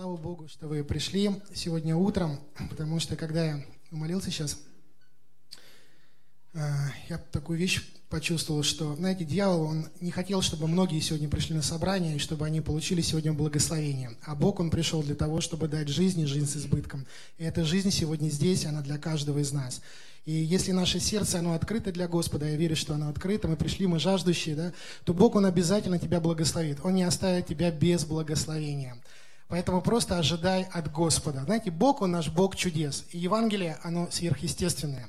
Слава Богу, что вы пришли сегодня утром, потому что когда я молился сейчас, э, я такую вещь почувствовал, что, знаете, дьявол, он не хотел, чтобы многие сегодня пришли на собрание, и чтобы они получили сегодня благословение. А Бог, Он пришел для того, чтобы дать жизнь и жизнь с избытком. И эта жизнь сегодня здесь, она для каждого из нас. И если наше сердце, оно открыто для Господа, я верю, что оно открыто, мы пришли, мы жаждущие, да, то Бог, Он обязательно тебя благословит. Он не оставит тебя без благословения. Поэтому просто ожидай от Господа. Знаете, Бог, Он наш Бог чудес. И Евангелие, оно сверхъестественное.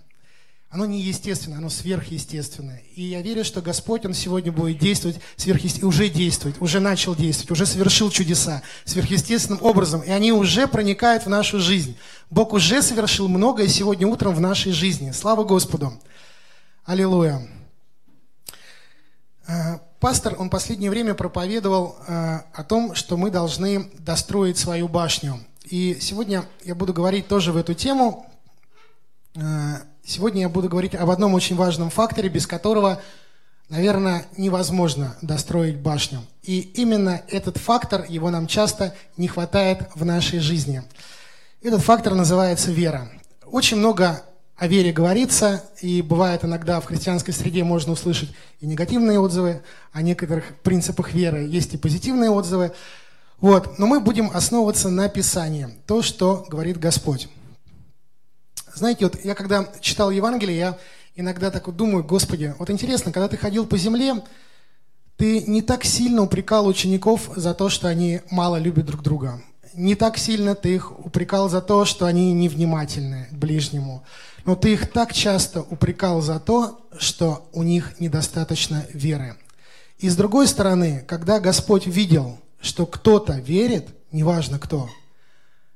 Оно не естественное, оно сверхъестественное. И я верю, что Господь, Он сегодня будет действовать сверхъестественно, уже действует, уже начал действовать, уже совершил чудеса сверхъестественным образом. И они уже проникают в нашу жизнь. Бог уже совершил многое сегодня утром в нашей жизни. Слава Господу! Аллилуйя! Пастор, он последнее время проповедовал а, о том, что мы должны достроить свою башню. И сегодня я буду говорить тоже в эту тему. А, Сегодня я буду говорить об одном очень важном факторе, без которого, наверное, невозможно достроить башню. И именно этот фактор, его нам часто не хватает в нашей жизни. Этот фактор называется вера. Очень много о вере говорится, и бывает иногда в христианской среде можно услышать и негативные отзывы о некоторых принципах веры, есть и позитивные отзывы. Вот. Но мы будем основываться на Писании, то, что говорит Господь. Знаете, вот я когда читал Евангелие, я иногда так вот думаю, Господи, вот интересно, когда ты ходил по земле, ты не так сильно упрекал учеников за то, что они мало любят друг друга. Не так сильно ты их упрекал за то, что они невнимательны к ближнему. Но ты их так часто упрекал за то, что у них недостаточно веры. И с другой стороны, когда Господь видел, что кто-то верит, неважно кто,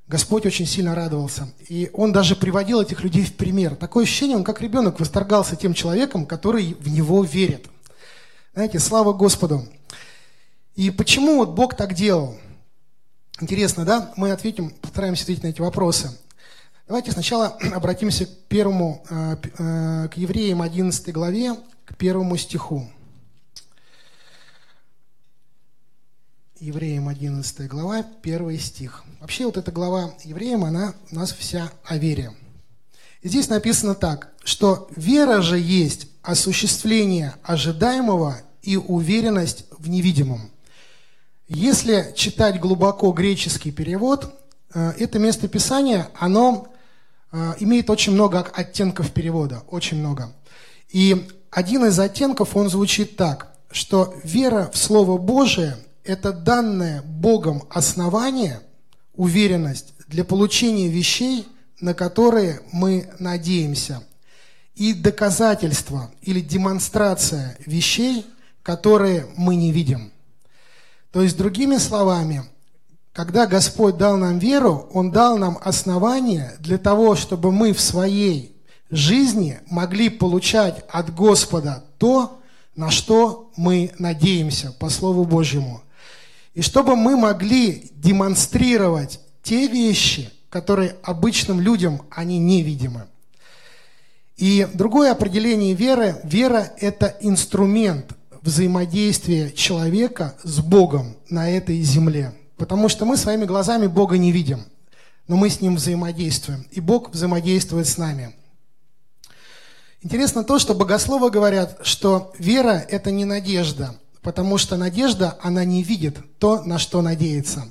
Господь очень сильно радовался. И он даже приводил этих людей в пример. Такое ощущение, он как ребенок восторгался тем человеком, который в него верит. Знаете, слава Господу. И почему вот Бог так делал? Интересно, да? Мы ответим, постараемся ответить на эти вопросы. Давайте сначала обратимся к первому, э, э, к евреям 11 главе, к первому стиху. Евреям 11 глава, 1 стих. Вообще вот эта глава Евреям, она у нас вся о вере. И здесь написано так, что вера же есть осуществление ожидаемого и уверенность в невидимом. Если читать глубоко греческий перевод, э, это место Писания, оно имеет очень много оттенков перевода, очень много. И один из оттенков, он звучит так, что вера в Слово Божие – это данное Богом основание, уверенность для получения вещей, на которые мы надеемся, и доказательство или демонстрация вещей, которые мы не видим. То есть, другими словами, когда Господь дал нам веру, Он дал нам основание для того, чтобы мы в своей жизни могли получать от Господа то, на что мы надеемся по Слову Божьему. И чтобы мы могли демонстрировать те вещи, которые обычным людям, они невидимы. И другое определение веры, вера – это инструмент взаимодействия человека с Богом на этой земле. Потому что мы своими глазами Бога не видим, но мы с Ним взаимодействуем, и Бог взаимодействует с нами. Интересно то, что богословы говорят, что вера – это не надежда – потому что надежда, она не видит то, на что надеется.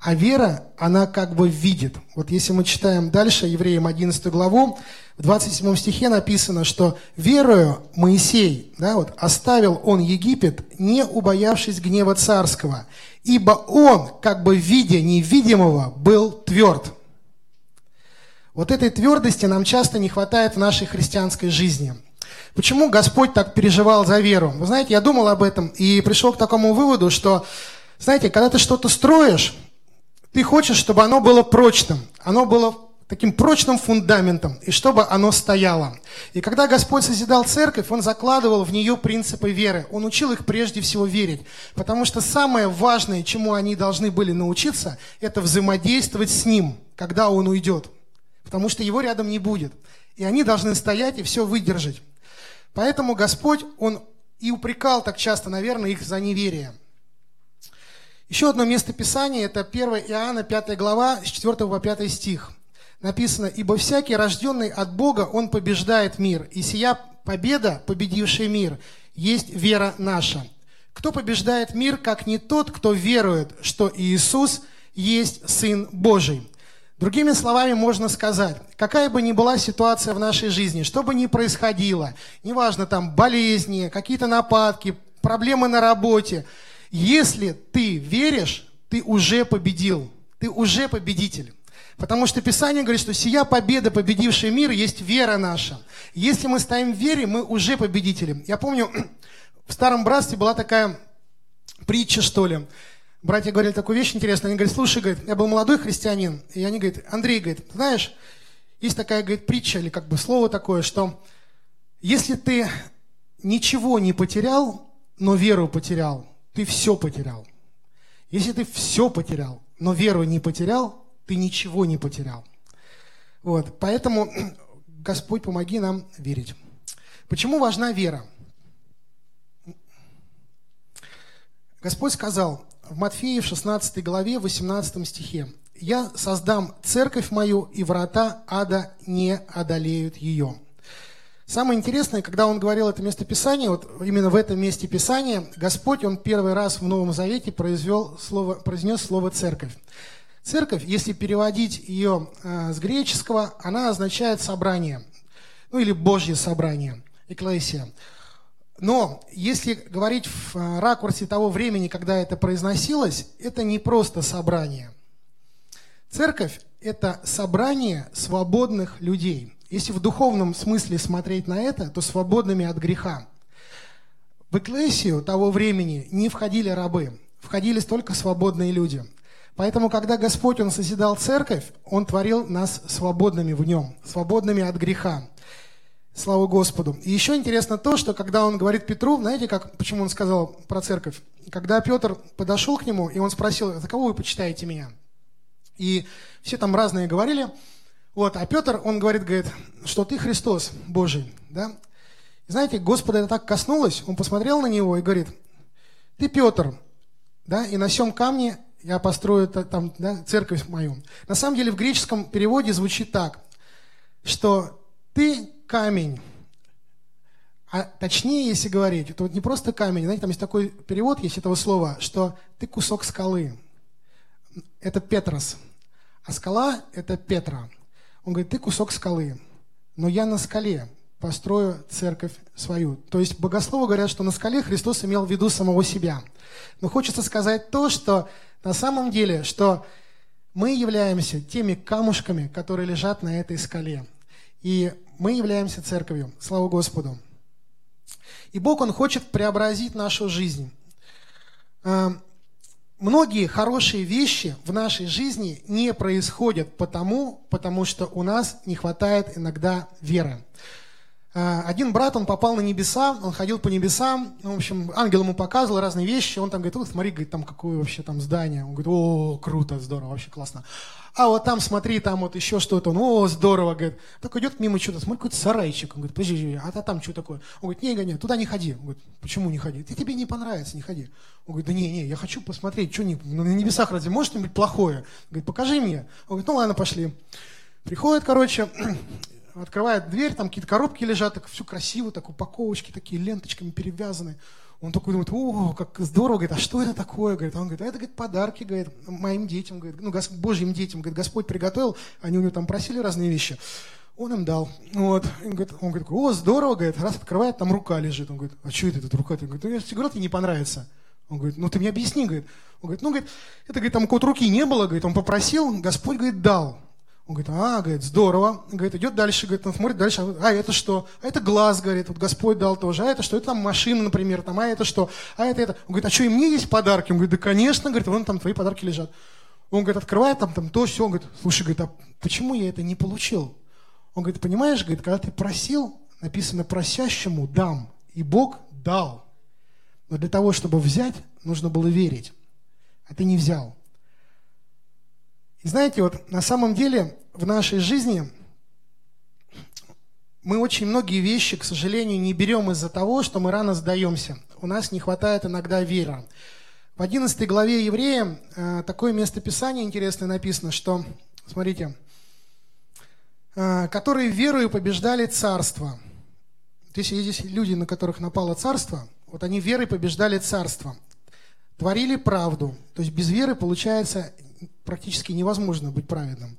А вера, она как бы видит. Вот если мы читаем дальше, Евреям 11 главу, в 27 стихе написано, что «верою Моисей, да, вот, оставил он Египет, не убоявшись гнева царского, ибо он, как бы видя невидимого, был тверд». Вот этой твердости нам часто не хватает в нашей христианской жизни – Почему Господь так переживал за веру? Вы знаете, я думал об этом и пришел к такому выводу, что, знаете, когда ты что-то строишь, ты хочешь, чтобы оно было прочным, оно было таким прочным фундаментом, и чтобы оно стояло. И когда Господь созидал церковь, Он закладывал в нее принципы веры. Он учил их прежде всего верить. Потому что самое важное, чему они должны были научиться, это взаимодействовать с Ним, когда Он уйдет. Потому что Его рядом не будет. И они должны стоять и все выдержать. Поэтому Господь, Он и упрекал так часто, наверное, их за неверие. Еще одно место Писания – это 1 Иоанна, 5 глава, с 4 по 5 стих. Написано, «Ибо всякий, рожденный от Бога, он побеждает мир, и сия победа, победивший мир, есть вера наша. Кто побеждает мир, как не тот, кто верует, что Иисус есть Сын Божий?» Другими словами можно сказать, какая бы ни была ситуация в нашей жизни, что бы ни происходило, неважно там болезни, какие-то нападки, проблемы на работе, если ты веришь, ты уже победил, ты уже победитель. Потому что Писание говорит, что сия победа, победивший мир, есть вера наша. Если мы стоим в вере, мы уже победители. Я помню, в Старом Братстве была такая притча, что ли. Братья говорили такую вещь интересную. Они говорят, слушай, говорит, я был молодой христианин. И они говорят, Андрей, говорит, знаешь, есть такая, говорит, притча или как бы слово такое, что если ты ничего не потерял, но веру потерял, ты все потерял. Если ты все потерял, но веру не потерял, ты ничего не потерял. Вот, поэтому, Господь, помоги нам верить. Почему важна вера? Господь сказал в Матфея в 16 главе, 18 стихе, «Я создам церковь мою, и врата ада не одолеют ее». Самое интересное, когда он говорил это место Писания, вот именно в этом месте Писания, Господь, Он первый раз в Новом Завете произвел слово, произнес слово «церковь». Церковь, если переводить ее э, с греческого, она означает собрание, ну или Божье собрание, экклесия. Но если говорить в э, ракурсе того времени, когда это произносилось, это не просто собрание. Церковь – это собрание свободных людей – если в духовном смысле смотреть на это, то свободными от греха. В экклесию того времени не входили рабы, входили только свободные люди. Поэтому, когда Господь, Он созидал церковь, Он творил нас свободными в нем, свободными от греха. Слава Господу. И еще интересно то, что когда он говорит Петру, знаете, как, почему он сказал про церковь? Когда Петр подошел к нему, и он спросил, за кого вы почитаете меня? И все там разные говорили, вот, а Петр, он говорит, говорит, что ты Христос Божий, да? И знаете, Господа это так коснулось, он посмотрел на него и говорит, ты Петр, да, и на всем камне я построю там, да, церковь мою. На самом деле в греческом переводе звучит так, что ты камень, а точнее, если говорить, это вот не просто камень, знаете, там есть такой перевод, есть этого слова, что ты кусок скалы. Это Петрос. А скала – это Петра. Он говорит, ты кусок скалы, но я на скале построю церковь свою. То есть богословы говорят, что на скале Христос имел в виду самого себя. Но хочется сказать то, что на самом деле, что мы являемся теми камушками, которые лежат на этой скале. И мы являемся церковью. Слава Господу. И Бог, Он хочет преобразить нашу жизнь. Эм, многие хорошие вещи в нашей жизни не происходят потому, потому что у нас не хватает иногда веры. А, один брат, он попал на небеса, он ходил по небесам, ну, в общем, ангел ему показывал разные вещи, он там говорит, смотри, говорит, там какое вообще там здание, он говорит, о, круто, здорово, вообще классно. А вот там, смотри, там вот еще что-то, он, о, здорово, говорит, так идет мимо что-то, смотри, какой-то сарайчик, он говорит, подожди, а там что такое? Он говорит, не, не, туда не ходи, он говорит, почему не ходи? Ты тебе не понравится, не ходи. Он говорит, да не, не, я хочу посмотреть, что не, на небесах разве может быть плохое? Он говорит, покажи мне. Он говорит, ну ладно, пошли. Приходит, короче, открывает дверь, там какие-то коробки лежат, так все красиво, так упаковочки такие ленточками перевязаны. Он такой думает, о, как здорово, говорит, а что это такое? Говорит, он говорит, а это, говорит, подарки, говорит, моим детям, говорит, ну, Гос- Божьим детям, говорит, Господь приготовил, они у него там просили разные вещи. Он им дал. Вот. Он говорит, о, здорово, говорит, раз открывает, там рука лежит. Он говорит, а что это тут рука? Он говорит, ну, я говорю, тебе не понравится. Он говорит, ну, ты мне объясни, говорит. Он говорит, ну, говорит, это, говорит, там какой-то руки не было, говорит, он попросил, Господь, говорит, дал. Он говорит, а, говорит, здорово. Говорит, идет дальше, говорит, он смотрит дальше, а это что? А это глаз, говорит, вот Господь дал тоже. А это что? Это там машина, например, там, а это что? А это это. Он говорит, а что, и мне есть подарки? Он говорит, да, конечно, говорит, вон там твои подарки лежат. Он говорит, открывает там, там то, все. Он говорит, слушай, говорит, а почему я это не получил? Он говорит, понимаешь, говорит, когда ты просил, написано просящему дам, и Бог дал. Но для того, чтобы взять, нужно было верить. А ты не взял. И знаете, вот на самом деле в нашей жизни мы очень многие вещи, к сожалению, не берем из-за того, что мы рано сдаемся. У нас не хватает иногда веры. В 11 главе Евреям э, такое местописание интересное написано, что, смотрите, э, которые верою побеждали царство. Здесь есть люди, на которых напало царство, вот они верой побеждали царство. Творили правду, то есть без веры получается практически невозможно быть праведным.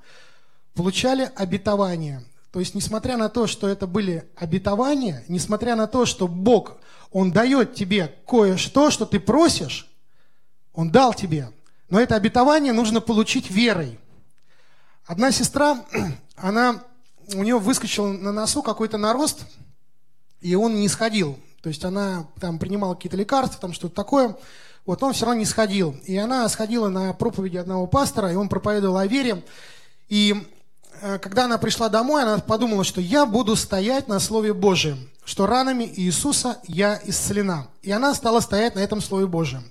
Получали обетование, то есть, несмотря на то, что это были обетования, несмотря на то, что Бог, Он дает тебе кое-что, что ты просишь, Он дал тебе. Но это обетование нужно получить верой. Одна сестра, она, у нее выскочил на носу какой-то нарост, и он не сходил. То есть она там принимала какие-то лекарства, там что-то такое. Вот он все равно не сходил. И она сходила на проповеди одного пастора, и он проповедовал о вере. И Э, когда она пришла домой, она подумала, что я буду стоять на Слове Божьем, что ранами Иисуса я исцелена. И она стала стоять на этом Слове Божьем.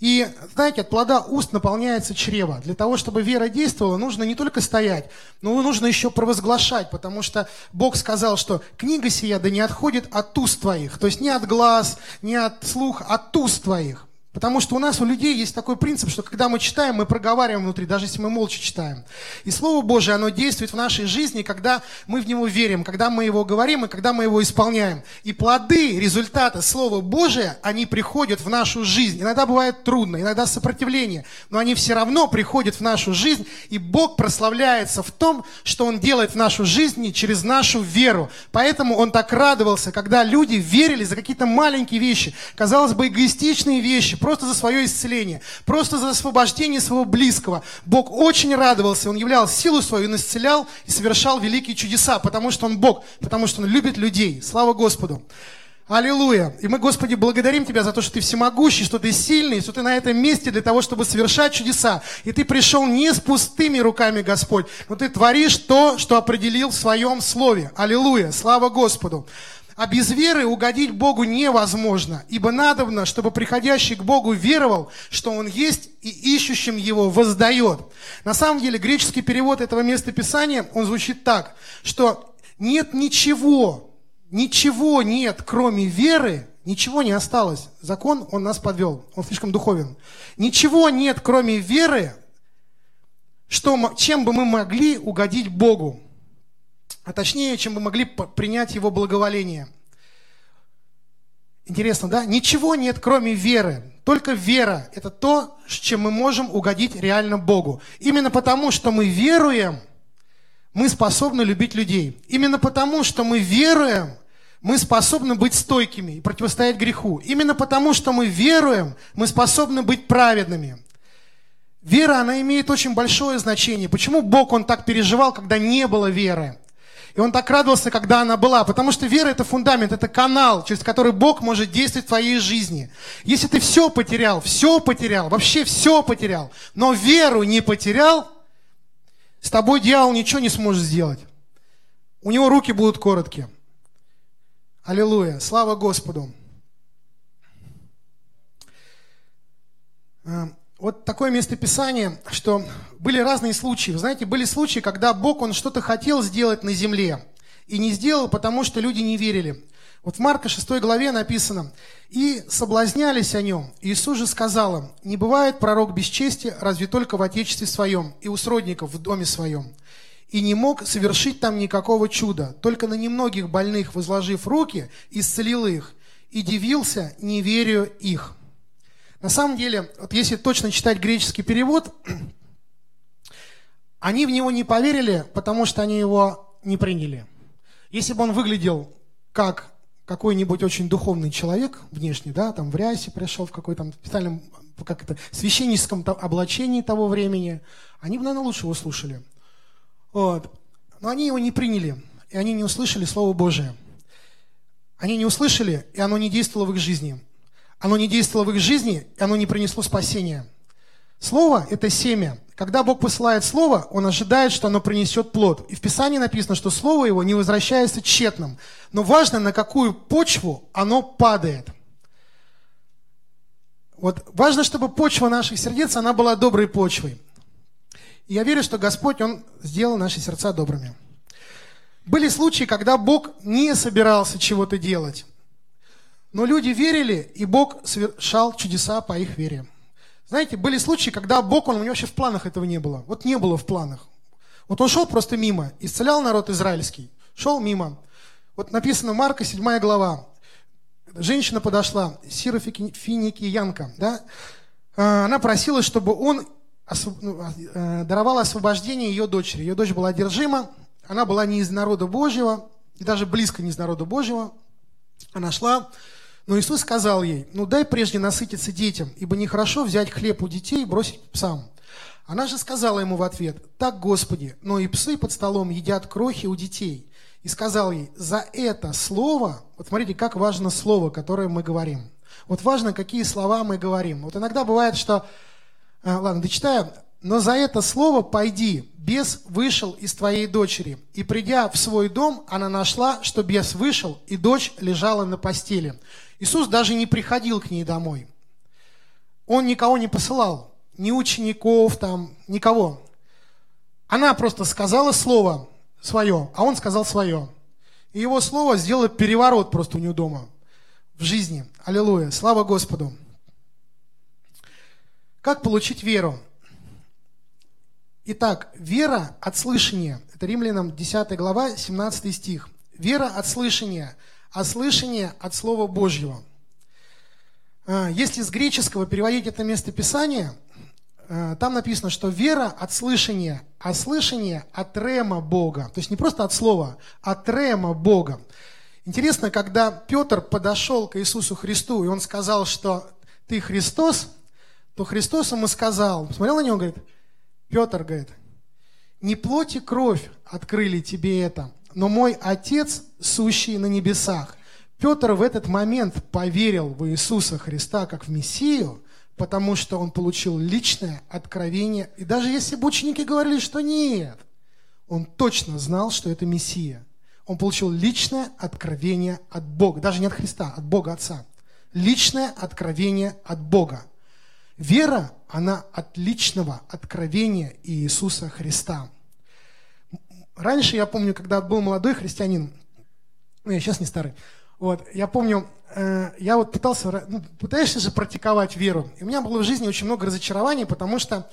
И, знаете, от плода уст наполняется чрево. Для того, чтобы вера действовала, нужно не только стоять, но нужно еще провозглашать, потому что Бог сказал, что книга сия да не отходит от уст твоих. То есть не от глаз, не от слух, а от уст твоих. Потому что у нас, у людей есть такой принцип, что когда мы читаем, мы проговариваем внутри, даже если мы молча читаем. И Слово Божие, оно действует в нашей жизни, когда мы в него верим, когда мы его говорим и когда мы его исполняем. И плоды, результаты Слова Божия, они приходят в нашу жизнь. Иногда бывает трудно, иногда сопротивление, но они все равно приходят в нашу жизнь, и Бог прославляется в том, что Он делает в нашу жизнь через нашу веру. Поэтому Он так радовался, когда люди верили за какие-то маленькие вещи, казалось бы, эгоистичные вещи, просто за свое исцеление, просто за освобождение своего близкого. Бог очень радовался, Он являл силу свою, Он исцелял и совершал великие чудеса, потому что Он Бог, потому что Он любит людей. Слава Господу! Аллилуйя! И мы, Господи, благодарим Тебя за то, что Ты всемогущий, что Ты сильный, что Ты на этом месте для того, чтобы совершать чудеса. И Ты пришел не с пустыми руками, Господь, но Ты творишь то, что определил в Своем Слове. Аллилуйя! Слава Господу! А без веры угодить Богу невозможно, ибо надобно, чтобы приходящий к Богу веровал, что Он есть, и ищущим Его воздает. На самом деле, греческий перевод этого места Писания, он звучит так, что нет ничего, ничего нет, кроме веры, ничего не осталось. Закон, он нас подвел, он слишком духовен. Ничего нет, кроме веры, что, чем бы мы могли угодить Богу а точнее, чем мы могли принять его благоволение. Интересно, да? Ничего нет, кроме веры. Только вера – это то, с чем мы можем угодить реально Богу. Именно потому, что мы веруем, мы способны любить людей. Именно потому, что мы веруем, мы способны быть стойкими и противостоять греху. Именно потому, что мы веруем, мы способны быть праведными. Вера, она имеет очень большое значение. Почему Бог, Он так переживал, когда не было веры? И он так радовался, когда она была, потому что вера – это фундамент, это канал, через который Бог может действовать в твоей жизни. Если ты все потерял, все потерял, вообще все потерял, но веру не потерял, с тобой дьявол ничего не сможет сделать. У него руки будут короткие. Аллилуйя, слава Господу. Вот такое местописание, что были разные случаи. Вы знаете, были случаи, когда Бог, Он что-то хотел сделать на земле и не сделал, потому что люди не верили. Вот в Марка 6 главе написано, «И соблазнялись о нем. Иисус же сказал им, не бывает пророк без чести, разве только в отечестве своем и у сродников в доме своем. И не мог совершить там никакого чуда, только на немногих больных, возложив руки, исцелил их, и дивился неверию их». На самом деле, вот если точно читать греческий перевод, они в него не поверили, потому что они его не приняли. Если бы он выглядел как какой-нибудь очень духовный человек внешне, да, там в рясе пришел, в какой-то специальном, как это, священническом облачении того времени, они бы, наверное, лучше его слушали. Вот. Но они его не приняли, и они не услышали Слово Божие. Они не услышали, и оно не действовало в их жизни оно не действовало в их жизни, и оно не принесло спасения. Слово – это семя. Когда Бог посылает Слово, Он ожидает, что оно принесет плод. И в Писании написано, что Слово Его не возвращается тщетным. Но важно, на какую почву оно падает. Вот важно, чтобы почва наших сердец, она была доброй почвой. И я верю, что Господь, Он сделал наши сердца добрыми. Были случаи, когда Бог не собирался чего-то делать. Но люди верили, и Бог совершал чудеса по их вере. Знаете, были случаи, когда Бог, он, у него вообще в планах этого не было. Вот не было в планах. Вот он шел просто мимо, исцелял народ израильский. Шел мимо. Вот написано Марка, 7 глава. Женщина подошла, Сира Финикиянка, да? А, она просила, чтобы он ну, э, даровал освобождение ее дочери. Ее дочь была одержима, она была не из народа Божьего, и даже близко не из народа Божьего. Она шла, но Иисус сказал ей, ну дай прежде насытиться детям, ибо нехорошо взять хлеб у детей и бросить псам. Она же сказала ему в ответ, так, Господи, но и псы под столом едят крохи у детей. И сказал ей, за это слово, вот смотрите, как важно слово, которое мы говорим. Вот важно, какие слова мы говорим. Вот иногда бывает, что, а, ладно, дочитаю, но за это слово пойди, бес вышел из твоей дочери. И придя в свой дом, она нашла, что бес вышел, и дочь лежала на постели. Иисус даже не приходил к ней домой. Он никого не посылал, ни учеников там, никого. Она просто сказала слово свое, а он сказал свое. И его слово сделало переворот просто у него дома в жизни. Аллилуйя. Слава Господу. Как получить веру? Итак, вера от слышания. Это Римлянам 10 глава, 17 стих. Вера от слышания, а от Слова Божьего. А, если с греческого переводить это место Писания, а, там написано, что вера от слышания, а слышание от рема Бога. То есть не просто от слова, а от рема Бога. Интересно, когда Петр подошел к Иисусу Христу, и он сказал, что ты Христос, то Христос ему сказал, смотрел на него, говорит, Петр говорит, не плоть и кровь открыли тебе это, но мой Отец, сущий на небесах. Петр в этот момент поверил в Иисуса Христа как в Мессию, потому что он получил личное откровение. И даже если бы ученики говорили, что нет, он точно знал, что это Мессия. Он получил личное откровение от Бога, даже не от Христа, от Бога Отца. Личное откровение от Бога. Вера, она от личного откровения Иисуса Христа. Раньше, я помню, когда был молодой христианин, ну, я сейчас не старый, вот, я помню, э, я вот пытался, ну, пытаешься же практиковать веру. И у меня было в жизни очень много разочарований, потому что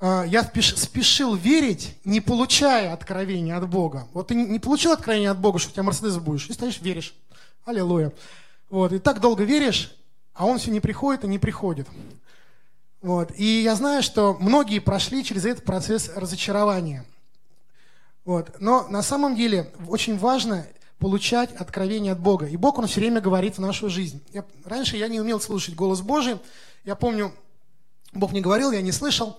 э, я спешил верить, не получая откровения от Бога. Вот ты не получил откровения от Бога, что у тебя Мерседес будешь, и стоишь, веришь. Аллилуйя. Вот, и так долго веришь, а он все не приходит и не приходит. Вот. И я знаю, что многие прошли через этот процесс разочарования. Вот. Но на самом деле очень важно получать откровение от Бога. И Бог, Он все время говорит в нашу жизнь. Я, раньше я не умел слушать голос Божий. Я помню, Бог мне говорил, я не слышал.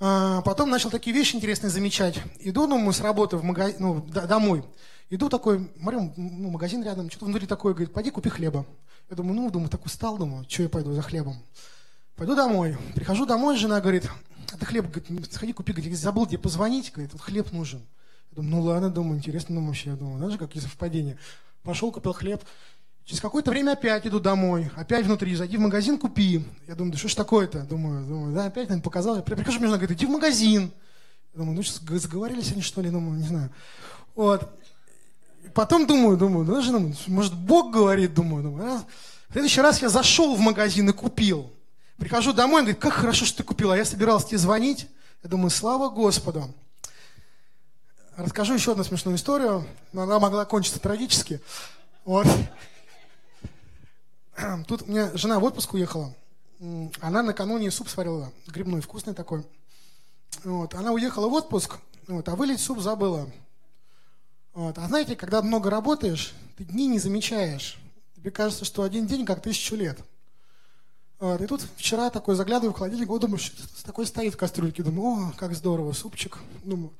А, потом начал такие вещи интересные замечать. Иду, думаю, с работы в магазин, ну, домой. Иду такой, смотрю, ну, магазин рядом, что-то внутри такое, говорит, пойди купи хлеба. Я думаю, ну, думаю, так устал, думаю, что я пойду за хлебом. Пойду домой. Прихожу домой, жена говорит, а ты хлеб, говорит, сходи купи, говорит, забыл тебе позвонить, говорит, вот хлеб нужен. Думаю, ну ладно, думаю, интересно, думаю, вообще, думаю, знаешь, какие совпадения. Пошел, купил хлеб. Через какое-то время опять иду домой, опять внутри, зайди в магазин, купи. Я думаю, да что ж такое-то? Думаю, думаю, да, опять наверное, показал. Прихожу, мне говорит, иди в магазин. Я думаю, ну что, заговорились они, что ли, думаю, не знаю. Вот. Потом думаю, думаю, ну, жена, может, Бог говорит, думаю, думаю. А? В следующий раз я зашел в магазин и купил. Прихожу домой, он говорит, как хорошо, что ты купила. Я собирался тебе звонить. Я думаю, слава Господу. Расскажу еще одну смешную историю, она могла кончиться трагически. Вот. Тут у меня жена в отпуск уехала. Она накануне суп сварила, грибной, вкусный такой. Вот. Она уехала в отпуск, вот, а вылить суп забыла. Вот. А знаете, когда много работаешь, ты дни не замечаешь. Тебе кажется, что один день как тысячу лет. Вот, и тут вчера такой заглядываю в холодильник, вот думаю, что такой стоит в кастрюльке. Думаю, о, как здорово, супчик. Думаю,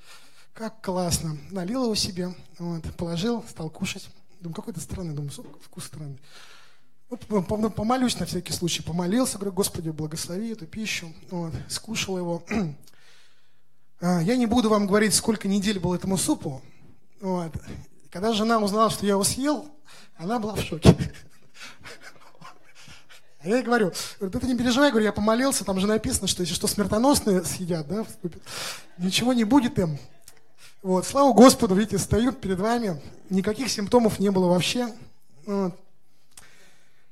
как классно. Налил его себе, вот, положил, стал кушать. Думаю, какой-то странный, думаю, вкус странный. Вот, помолюсь на всякий случай. Помолился, говорю, Господи, благослови эту пищу. Вот, скушал его. А, я не буду вам говорить, сколько недель было этому супу. Вот. Когда жена узнала, что я его съел, она была в шоке. А я ей говорю, ты не переживай, говорю, я помолился, там же написано, что если что смертоносные съедят, да, ничего не будет им. Вот, слава Господу, видите, стою перед вами, никаких симптомов не было вообще. Вот.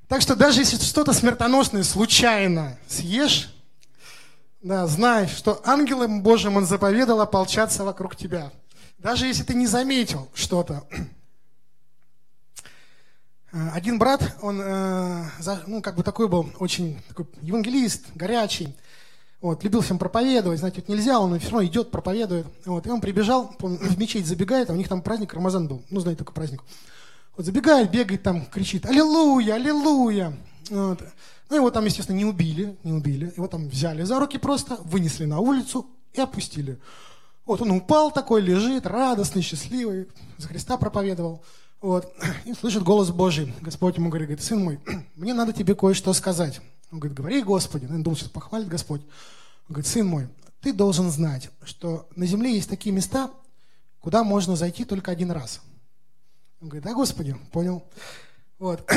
Так что даже если что-то смертоносное случайно съешь, Да, знай, что ангелам Божьим он заповедал ополчаться вокруг тебя. Даже если ты не заметил что-то. Э, один брат, он, э, ну, как бы такой был, очень такой евангелист, горячий, вот, любил всем проповедовать, знаете, вот нельзя, он все равно идет, проповедует. Вот, и он прибежал, в мечеть забегает, а у них там праздник Рамазан был, ну, знаете, такой праздник. Вот забегает, бегает там, кричит, аллилуйя, аллилуйя. Вот. Ну, его там, естественно, не убили, не убили. Его там взяли за руки просто, вынесли на улицу и опустили. Вот он упал такой, лежит, радостный, счастливый, за Христа проповедовал. Вот. И слышит голос Божий. Господь ему говорит, сын мой, мне надо тебе кое-что сказать. Он говорит, говори, Господи. Он думал, сейчас похвалит Господь. Он говорит, сын мой, ты должен знать, что на земле есть такие места, куда можно зайти только один раз. Он говорит, да, Господи, понял. Вот.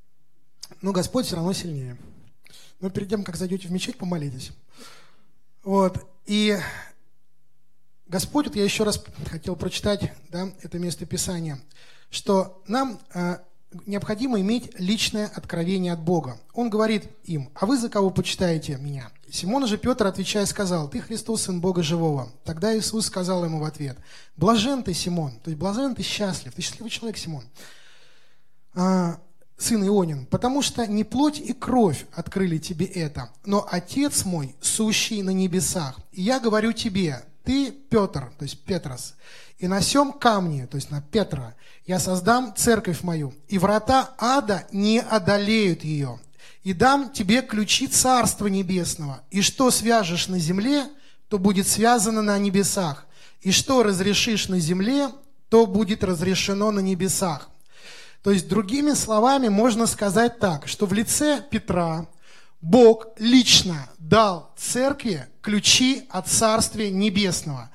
Но Господь все равно сильнее. Но перед тем, как зайдете в мечеть, помолитесь. Вот. И Господь, вот я еще раз хотел прочитать да, это место Писания, что нам э, необходимо иметь личное откровение от Бога. Он говорит им, а вы за кого почитаете меня? Симон же Петр, отвечая, сказал, ты Христос, Сын Бога Живого. Тогда Иисус сказал ему в ответ, блажен ты, Симон, то есть блажен ты, счастлив, ты счастливый человек, Симон, а, сын Ионин, потому что не плоть и кровь открыли тебе это, но Отец мой, сущий на небесах. И я говорю тебе, ты Петр, то есть Петрос, и на сем камне, то есть на Петра, я создам церковь мою, и врата ада не одолеют ее. И дам тебе ключи Царства Небесного. И что свяжешь на земле, то будет связано на небесах. И что разрешишь на земле, то будет разрешено на небесах. То есть, другими словами, можно сказать так, что в лице Петра Бог лично дал церкви ключи от Царствия Небесного.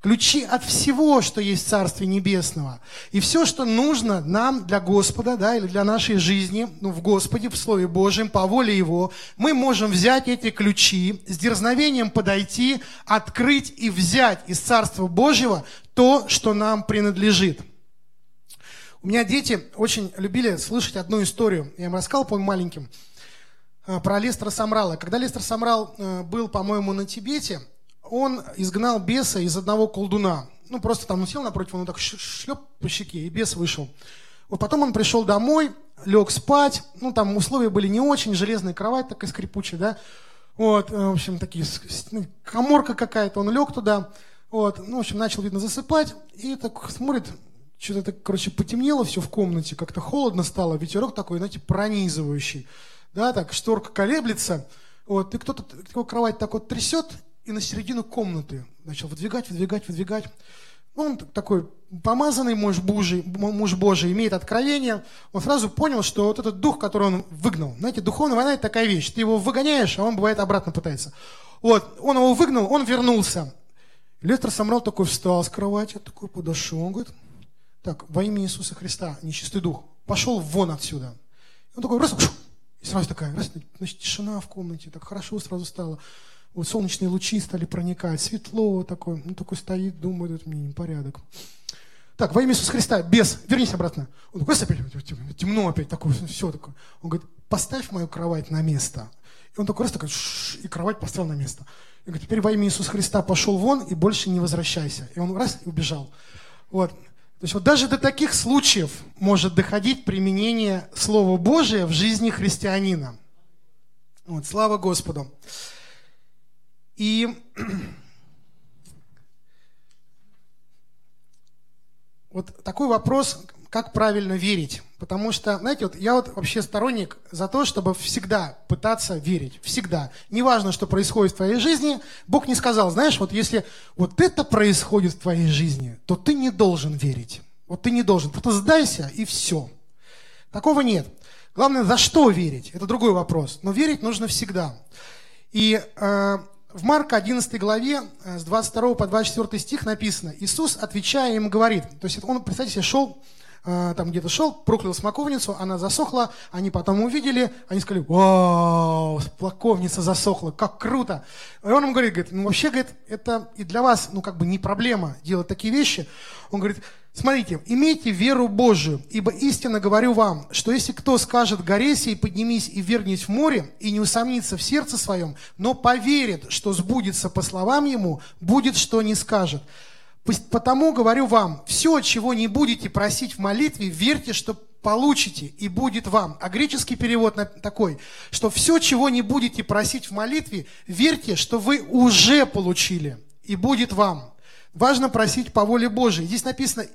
Ключи от всего, что есть в Царстве Небесного. И все, что нужно нам для Господа, да, или для нашей жизни, ну, в Господе, в Слове Божьем, по воле Его, мы можем взять эти ключи, с дерзновением подойти, открыть и взять из Царства Божьего то, что нам принадлежит. У меня дети очень любили слышать одну историю. Я им рассказал, по маленьким, э, про Лестера Самрала. Когда Лестер Самрал э, был, по-моему, на Тибете, он изгнал беса из одного колдуна. Ну, просто там он сел напротив, он так шлеп по щеке, и бес вышел. Вот потом он пришел домой, лег спать, ну, там условия были не очень, железная кровать такая скрипучая, да, вот, э, в общем, такие, ну, коморка какая-то, он лег туда, вот, ну, в общем, начал, видно, засыпать, и так смотрит, что-то так, короче, потемнело все в комнате, как-то холодно стало, ветерок такой, знаете, пронизывающий, да, так, шторка колеблется, вот, и кто-то кровать так вот трясет, и на середину комнаты начал выдвигать, выдвигать, выдвигать. Ну, он такой помазанный муж Божий, муж Божий, имеет откровение. Он сразу понял, что вот этот дух, который он выгнал, знаете, духовная война – это такая вещь. Ты его выгоняешь, а он бывает обратно пытается. Вот, он его выгнал, он вернулся. Лестер Самрал такой встал с кровати, такой подошел, он говорит, так, во имя Иисуса Христа, нечистый дух, пошел вон отсюда. Он такой, раз, и сразу такая, раз, значит, тишина в комнате, так хорошо сразу стало вот солнечные лучи стали проникать, светло такое, ну такой стоит, думает, это мне непорядок. Так, во имя Иисуса Христа, без, вернись обратно. Он такой, опять, темно опять, такое, все такое. Он говорит, поставь мою кровать на место. И он такой раз такой, и кровать поставил на место. И говорит, теперь во имя Иисуса Христа пошел вон и больше не возвращайся. И он раз и убежал. Вот. То есть вот даже до таких случаев может доходить применение Слова Божия в жизни христианина. Вот, слава Господу. И вот такой вопрос, как правильно верить. Потому что, знаете, вот я вот вообще сторонник за то, чтобы всегда пытаться верить. Всегда. Неважно, что происходит в твоей жизни. Бог не сказал, знаешь, вот если вот это происходит в твоей жизни, то ты не должен верить. Вот ты не должен. Просто сдайся и все. Такого нет. Главное, за что верить, это другой вопрос. Но верить нужно всегда. И э, в Марка 11 главе э, с 22 по 24 стих написано, Иисус, отвечая им, говорит, то есть он, представьте себе, шел, э, там где-то шел, проклял смоковницу, она засохла, они потом увидели, они сказали, вау, смоковница засохла, как круто. И он им говорит, говорит, ну вообще, говорит, это и для вас, ну как бы не проблема делать такие вещи. Он говорит, Смотрите, имейте веру Божию, ибо истинно говорю вам, что если кто скажет горе сей, поднимись и вернись в море, и не усомнится в сердце своем, но поверит, что сбудется по словам ему, будет, что не скажет. Потому говорю вам, все, чего не будете просить в молитве, верьте, что получите, и будет вам. А греческий перевод такой, что все, чего не будете просить в молитве, верьте, что вы уже получили, и будет вам. Важно просить по воле Божией. Здесь написано,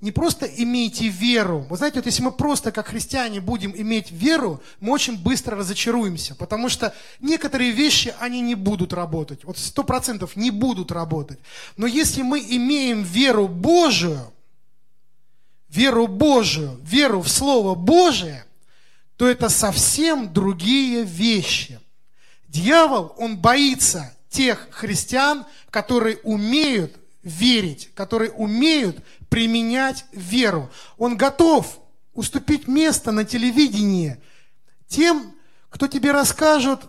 не просто имейте веру. Вы знаете, вот если мы просто как христиане будем иметь веру, мы очень быстро разочаруемся, потому что некоторые вещи, они не будут работать. Вот сто процентов не будут работать. Но если мы имеем веру Божию, веру Божию, веру в Слово Божие, то это совсем другие вещи. Дьявол, он боится тех христиан, которые умеют верить, которые умеют применять веру. Он готов уступить место на телевидении тем, кто тебе расскажет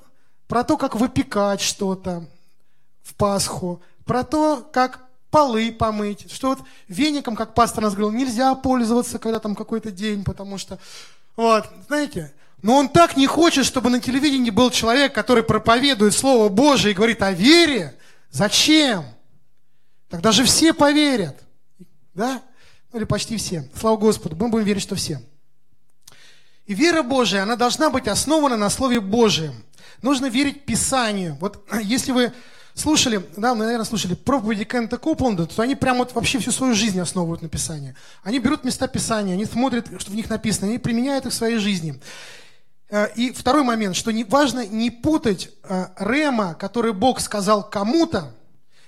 про то, как выпекать что-то в Пасху, про то, как полы помыть, что вот веником, как пастор нас говорил, нельзя пользоваться, когда там какой-то день, потому что, вот, знаете, но он так не хочет, чтобы на телевидении был человек, который проповедует Слово Божие и говорит о вере. Зачем? Тогда же все поверят. Да? Ну, или почти все. Слава Господу. Мы будем верить, что все. И вера Божия, она должна быть основана на Слове Божьем. Нужно верить Писанию. Вот если вы слушали, да, вы, наверное, слушали проповеди Кента Копланда, то они прямо вот вообще всю свою жизнь основывают на Писании. Они берут места Писания, они смотрят, что в них написано, они применяют их в своей жизни. Э, и второй момент, что важно не путать э, Рема, который Бог сказал кому-то,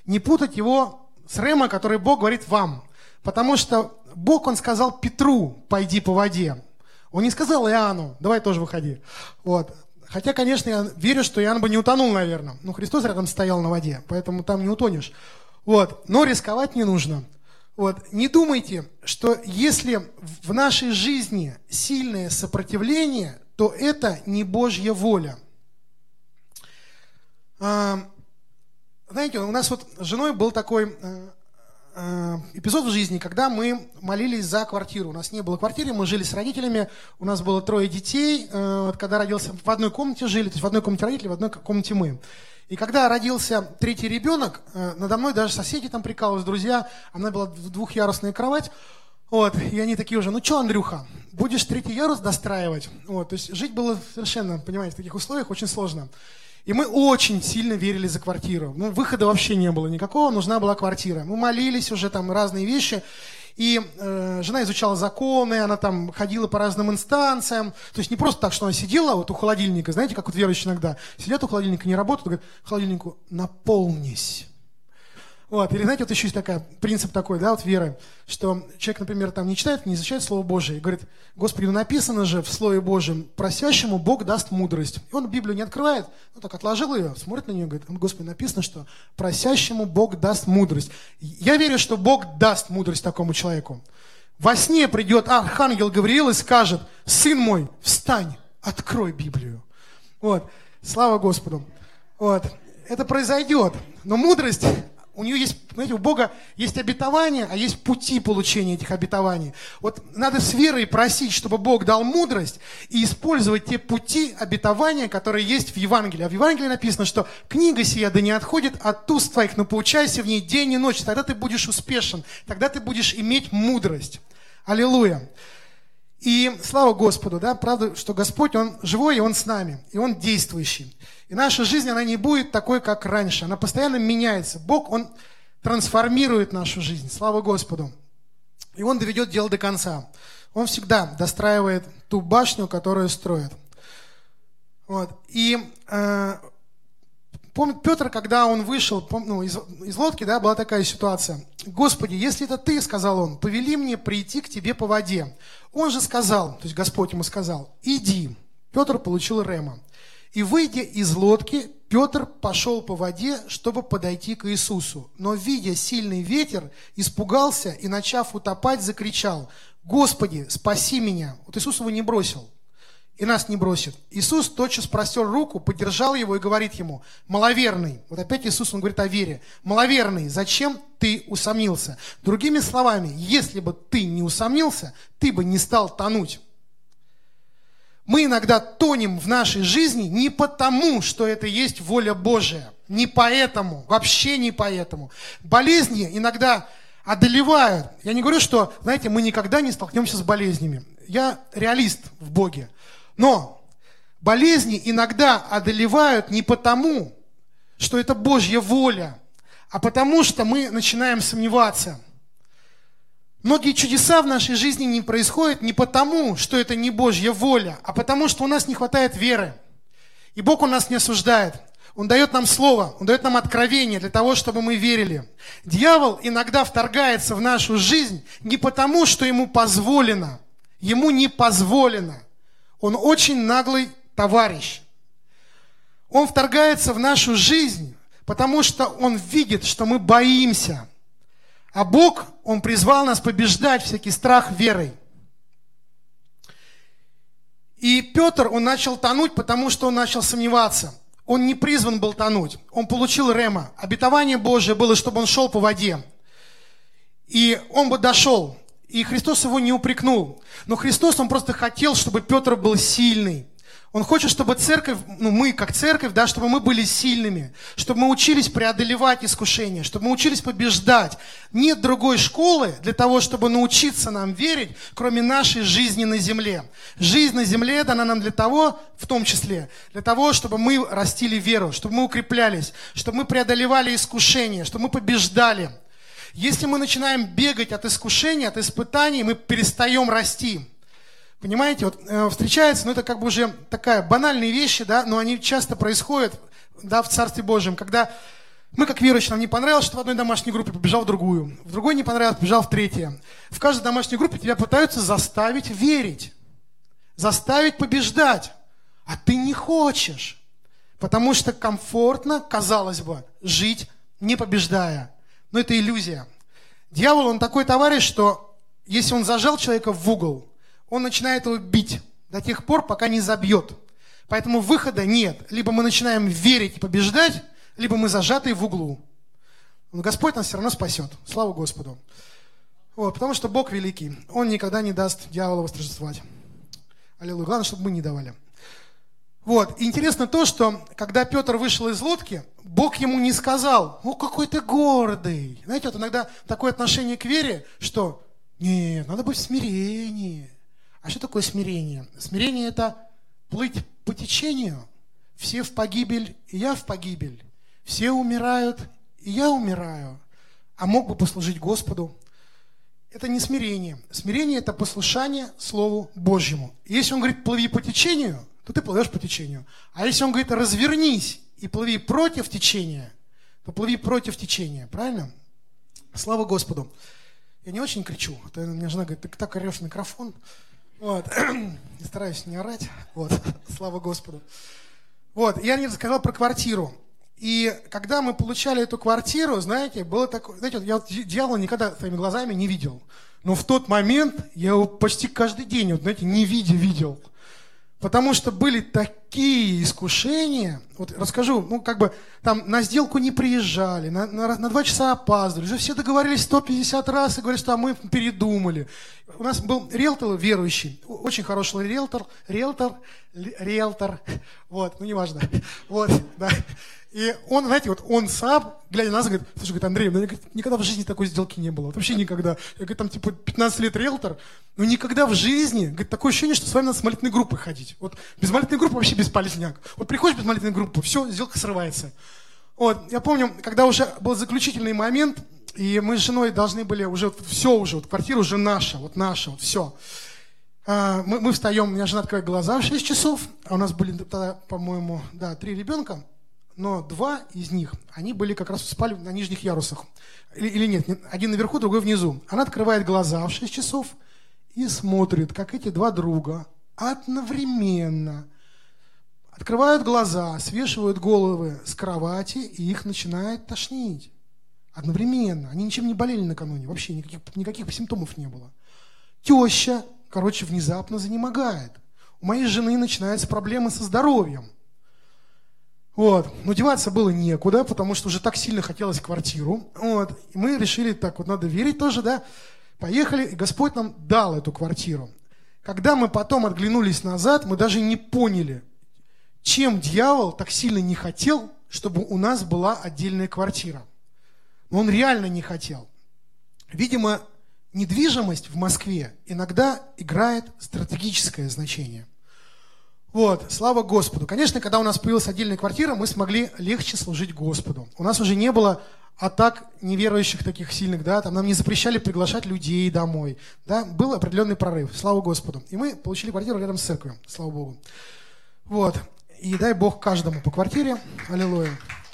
не путать его с Рема, который Бог говорит вам. Потому что Бог, Он сказал Петру, пойди по воде. Он не сказал Иоанну, давай тоже выходи. Вот. Хотя, конечно, я верю, что Иоанн бы не утонул, наверное. Но Христос рядом стоял на воде, поэтому там не утонешь. Вот. Но рисковать не нужно. Вот. Не думайте, что если в нашей жизни сильное сопротивление, то это не Божья воля. Знаете, у нас вот с женой был такой э, э, эпизод в жизни, когда мы молились за квартиру. У нас не было квартиры, мы жили с родителями, у нас было трое детей. Э, вот когда родился, в одной комнате жили, то есть в одной комнате родители, в одной комнате мы. И когда родился третий ребенок, надо мной даже соседи там прикалывались, друзья, она была двухъярусная кровать, вот, и они такие уже, ну что, Андрюха, будешь третий ярус достраивать? Вот, то есть жить было совершенно, понимаете, в таких условиях очень сложно. И мы очень сильно верили за квартиру. Ну, выхода вообще не было никакого, нужна была квартира. Мы молились уже там разные вещи. И э, жена изучала законы, она там ходила по разным инстанциям. То есть не просто так, что она сидела вот у холодильника, знаете, как вот верующие иногда сидят у холодильника, не работают, говорят, холодильнику, наполнись. Вот, или знаете, вот еще есть такая, принцип такой, да, вот веры, что человек, например, там не читает, не изучает Слово Божие, и говорит, Господи, ну написано же в Слове Божьем, просящему Бог даст мудрость. И он Библию не открывает, ну так отложил ее, смотрит на нее, говорит, Господи, написано, что просящему Бог даст мудрость. Я верю, что Бог даст мудрость такому человеку. Во сне придет архангел Гавриил и скажет, сын мой, встань, открой Библию. Вот, слава Господу. Вот, это произойдет. Но мудрость у нее есть, знаете, у Бога есть обетования, а есть пути получения этих обетований. Вот надо с верой просить, чтобы Бог дал мудрость и использовать те пути обетования, которые есть в Евангелии. А в Евангелии написано, что книга сия да не отходит от уст твоих, но поучайся в ней день и ночь. Тогда ты будешь успешен, тогда ты будешь иметь мудрость. Аллилуйя. И слава Господу, да, правда, что Господь, Он живой, и Он с нами, и Он действующий. И наша жизнь, она не будет такой, как раньше. Она постоянно меняется. Бог, Он трансформирует нашу жизнь. Слава Господу. И Он доведет дело до конца. Он всегда достраивает ту башню, которую строит. Вот. И э, помню, Петр, когда он вышел ну, из, из лодки, да, была такая ситуация. «Господи, если это Ты, — сказал он, — повели мне прийти к Тебе по воде». Он же сказал, то есть Господь ему сказал, «Иди». Петр получил Рема. И выйдя из лодки, Петр пошел по воде, чтобы подойти к Иисусу. Но, видя сильный ветер, испугался и, начав утопать, закричал, «Господи, спаси меня!» Вот Иисус его не бросил. И нас не бросит. Иисус тотчас простер руку, поддержал его и говорит ему, маловерный, вот опять Иисус, он говорит о вере, маловерный, зачем ты усомнился? Другими словами, если бы ты не усомнился, ты бы не стал тонуть. Мы иногда тонем в нашей жизни не потому, что это есть воля Божия. Не поэтому, вообще не поэтому. Болезни иногда одолевают. Я не говорю, что, знаете, мы никогда не столкнемся с болезнями. Я реалист в Боге. Но болезни иногда одолевают не потому, что это Божья воля, а потому что мы начинаем сомневаться – Многие чудеса в нашей жизни не происходят не потому, что это не Божья воля, а потому, что у нас не хватает веры. И Бог у нас не осуждает. Он дает нам слово, Он дает нам откровение для того, чтобы мы верили. Дьявол иногда вторгается в нашу жизнь не потому, что ему позволено. Ему не позволено. Он очень наглый товарищ. Он вторгается в нашу жизнь, потому что он видит, что мы боимся – а Бог, Он призвал нас побеждать всякий страх верой. И Петр, он начал тонуть, потому что он начал сомневаться. Он не призван был тонуть. Он получил рема. Обетование Божие было, чтобы он шел по воде. И он бы дошел. И Христос его не упрекнул. Но Христос, он просто хотел, чтобы Петр был сильный. Он хочет, чтобы церковь, ну мы как церковь, да, чтобы мы были сильными, чтобы мы учились преодолевать искушения, чтобы мы учились побеждать. Нет другой школы для того, чтобы научиться нам верить, кроме нашей жизни на земле. Жизнь на земле дана нам для того, в том числе, для того, чтобы мы растили веру, чтобы мы укреплялись, чтобы мы преодолевали искушения, чтобы мы побеждали. Если мы начинаем бегать от искушений, от испытаний, мы перестаем расти. Понимаете, вот э, встречается, ну это как бы уже такая банальные вещи, да, но они часто происходят, да, в Царстве Божьем, когда мы, как верующие, нам не понравилось, что в одной домашней группе побежал в другую, в другой не понравилось, побежал в третье. В каждой домашней группе тебя пытаются заставить верить, заставить побеждать, а ты не хочешь, потому что комфортно, казалось бы, жить не побеждая. Но это иллюзия. Дьявол, он такой товарищ, что если он зажал человека в угол, он начинает его бить до тех пор, пока не забьет. Поэтому выхода нет. Либо мы начинаем верить и побеждать, либо мы зажаты в углу. Но Господь нас все равно спасет. Слава Господу. Вот, потому что Бог великий. Он никогда не даст дьяволу восторжествовать. Аллилуйя. Главное, чтобы мы не давали. Вот. Интересно то, что когда Петр вышел из лодки, Бог ему не сказал, "О, какой ты гордый. Знаете, вот иногда такое отношение к вере, что нет, надо быть в смирении. А что такое смирение? Смирение – это плыть по течению. Все в погибель, и я в погибель. Все умирают, и я умираю. А мог бы послужить Господу. Это не смирение. Смирение – это послушание Слову Божьему. если Он говорит «плыви по течению», то ты плывешь по течению. А если Он говорит «развернись и плыви против течения», то плыви против течения. Правильно? Слава Господу. Я не очень кричу. А то мне жена говорит, ты так орешь в микрофон. Вот. Стараюсь не орать. Вот. Слава Господу. Вот. Я не рассказал про квартиру. И когда мы получали эту квартиру, знаете, было такое, знаете, я вот дьявола никогда своими глазами не видел. Но в тот момент я его почти каждый день, вот, знаете, не видя видел. Потому что были такие искушения, вот расскажу, ну как бы там на сделку не приезжали, на, на, на два часа опаздывали, уже все договорились 150 раз и говорят, что а мы передумали. У нас был риэлтор верующий, очень хороший риэлтор, риэлтор, риэлтор, вот, ну неважно, вот, да. И он, знаете, вот он сам, глядя на нас, говорит, слушай, говорит, Андрей, у меня никогда в жизни такой сделки не было. Вот вообще никогда. Я, говорит, там типа 15 лет риэлтор, но никогда в жизни, говорит, такое ощущение, что с вами надо с молитвенной группой ходить. Вот без молитвенной группы вообще бесполезняк. Вот приходишь без молитвенной группы, все, сделка срывается. Вот, я помню, когда уже был заключительный момент, и мы с женой должны были уже, все уже, вот квартира уже наша, вот наша, вот все. А, мы, мы встаем, у меня жена открывает глаза в 6 часов, а у нас были тогда, по-моему, да, три ребенка но два из них, они были как раз спали на нижних ярусах. Или, или нет, один наверху, другой внизу. Она открывает глаза в 6 часов и смотрит, как эти два друга одновременно открывают глаза, свешивают головы с кровати, и их начинает тошнить. Одновременно. Они ничем не болели накануне, вообще никаких, никаких симптомов не было. Теща, короче, внезапно занемогает. у моей жены начинаются проблемы со здоровьем. Вот. Но деваться было некуда, потому что уже так сильно хотелось квартиру. Вот. И мы решили, так вот надо верить тоже, да. Поехали, и Господь нам дал эту квартиру. Когда мы потом отглянулись назад, мы даже не поняли, чем дьявол так сильно не хотел, чтобы у нас была отдельная квартира. Но он реально не хотел. Видимо, недвижимость в Москве иногда играет стратегическое значение – вот, слава Господу. Конечно, когда у нас появилась отдельная квартира, мы смогли легче служить Господу. У нас уже не было атак неверующих таких сильных, да, там нам не запрещали приглашать людей домой, да, был определенный прорыв, слава Господу. И мы получили квартиру рядом с церковью, слава Богу. Вот, и дай Бог каждому по квартире, аллилуйя.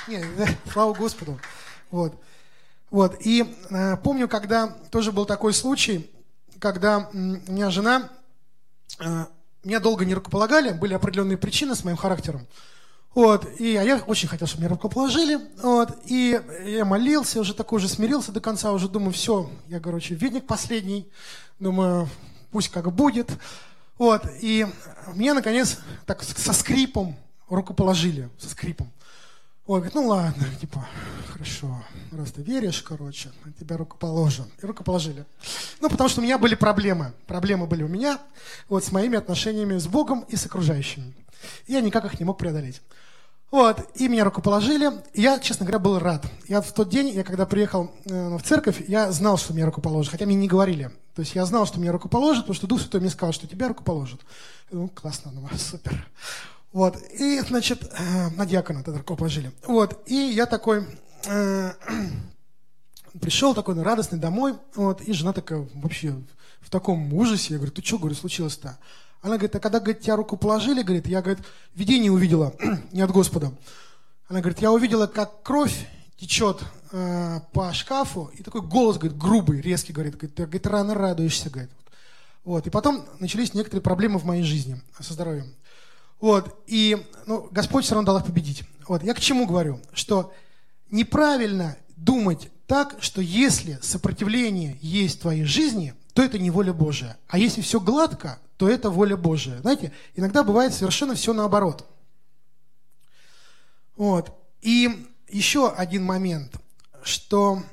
Не, да, слава Господу. Вот, вот, и э, помню, когда тоже был такой случай, когда у меня жена э, меня долго не рукополагали, были определенные причины с моим характером. Вот, и, а я очень хотел, чтобы меня рукоположили, вот, и я молился, уже такой уже смирился до конца, уже думаю, все, я, короче, видник последний, думаю, пусть как будет, вот, и меня, наконец, так со скрипом рукоположили, со скрипом. Ой, говорит, ну ладно, типа, хорошо, раз ты веришь, короче, тебя рукоположим. И рукоположили. Ну, потому что у меня были проблемы. Проблемы были у меня вот с моими отношениями с Богом и с окружающими. Я никак их не мог преодолеть. Вот, и меня рукоположили. Я, честно говоря, был рад. Я в тот день, я когда приехал э, в церковь, я знал, что меня рукоположат, хотя мне не говорили. То есть я знал, что меня рукоположат, потому что Дух Святой мне сказал, что тебя рукоположат. Ну, классно, ну, супер. Вот, и, значит, э, на диакона тогда положили. Вот, и я такой э, пришел такой радостный домой, вот, и жена такая вообще в таком ужасе. Я говорю, ты что, говорю, случилось-то? Она говорит, а когда, говорит, тебя руку положили, говорит, я, говорит, видение увидела, не от Господа. Она говорит, я увидела, как кровь течет э, по шкафу, и такой голос, говорит, грубый, резкий, говорит, говорит, ты, говорит, рано радуешься, говорит. Вот, и потом начались некоторые проблемы в моей жизни со здоровьем. Вот, и ну, Господь все равно дал их победить. Вот, я к чему говорю? Что неправильно думать так, что если сопротивление есть в твоей жизни, то это не воля Божия. А если все гладко, то это воля Божия. Знаете, иногда бывает совершенно все наоборот. Вот. И еще один момент, что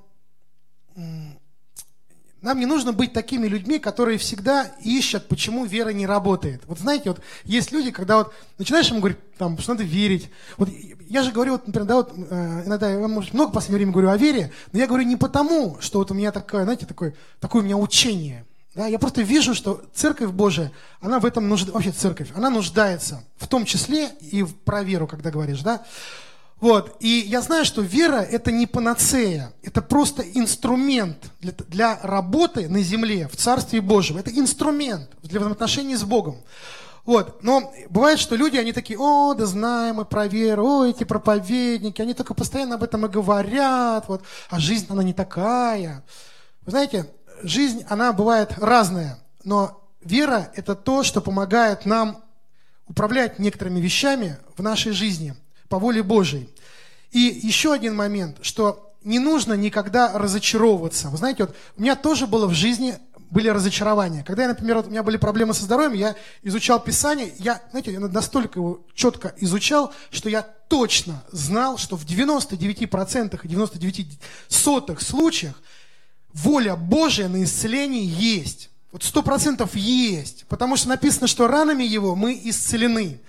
нам не нужно быть такими людьми, которые всегда ищут, почему вера не работает. Вот знаете, вот есть люди, когда вот начинаешь ему говорить, там, что надо верить. Вот я же говорю, вот, например, да, вот э, иногда, я, может, много в последнее время говорю о вере, но я говорю не потому, что вот у меня такое, знаете, такое, такое у меня учение. Да, я просто вижу, что Церковь Божия, она в этом нуждается, вообще Церковь, она нуждается, в том числе и в, про веру, когда говоришь, да. Вот. И я знаю, что вера – это не панацея, это просто инструмент для, для работы на земле, в Царстве Божьем. Это инструмент для взаимоотношений с Богом. Вот. Но бывает, что люди, они такие, о, да знаем мы про веру, о, эти проповедники, они только постоянно об этом и говорят, вот. а жизнь, она не такая. Вы знаете, жизнь, она бывает разная, но вера – это то, что помогает нам управлять некоторыми вещами в нашей жизни – по воле Божией. И еще один момент, что не нужно никогда разочаровываться. Вы знаете, вот у меня тоже было в жизни были разочарования. Когда, я, например, вот у меня были проблемы со здоровьем, я изучал Писание, я, знаете, я настолько его четко изучал, что я точно знал, что в 99% и 99 сотых случаях воля Божия на исцеление есть. Вот сто процентов есть. Потому что написано, что ранами его мы исцелены.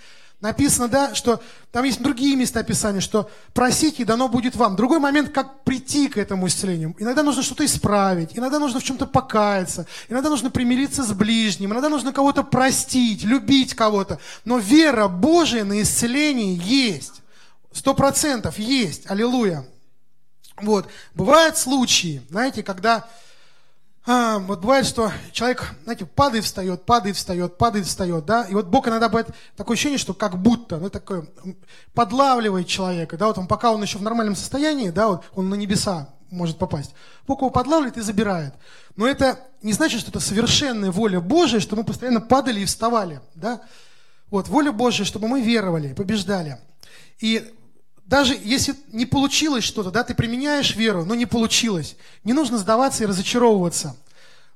Написано, да, что там есть другие места Писания, что просите, и дано будет вам. Другой момент, как прийти к этому исцелению. Иногда нужно что-то исправить, иногда нужно в чем-то покаяться, иногда нужно примириться с ближним, иногда нужно кого-то простить, любить кого-то. Но вера Божия на исцеление есть. Сто процентов есть. Аллилуйя. Вот. Бывают случаи, знаете, когда а, вот бывает, что человек, знаете, падает, встает, падает, встает, падает, встает, да, и вот Бог иногда бывает такое ощущение, что как будто, ну, такое, подлавливает человека, да, вот он, пока он еще в нормальном состоянии, да, вот он на небеса может попасть. Бог его подлавливает и забирает. Но это не значит, что это совершенная воля Божия, что мы постоянно падали и вставали, да. Вот, воля Божия, чтобы мы веровали, побеждали. И даже если не получилось что-то, да, ты применяешь веру, но не получилось, не нужно сдаваться и разочаровываться.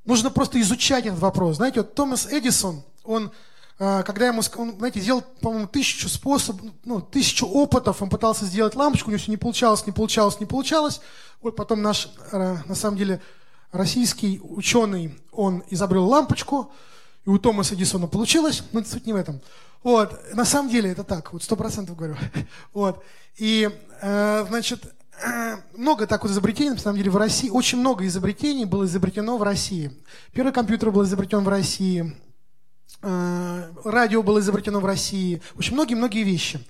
Нужно просто изучать этот вопрос. Знаете, вот Томас Эдисон, он а, когда ему, он, знаете, сделал, по-моему, тысячу способов, ну, тысячу опытов, он пытался сделать лампочку, у него все не получалось, не получалось, не получалось. Вот потом наш, э, на самом деле, российский ученый, он изобрел лампочку, и у Томаса Эдисона получилось, но суть не в этом. Вот, на самом деле это так, вот сто процентов говорю. Вот, и, э, значит, много так вот изобретений, на самом деле, в России, очень много изобретений было изобретено в России. Первый компьютер был изобретен в России, э, радио было изобретено в России, очень многие-многие вещи.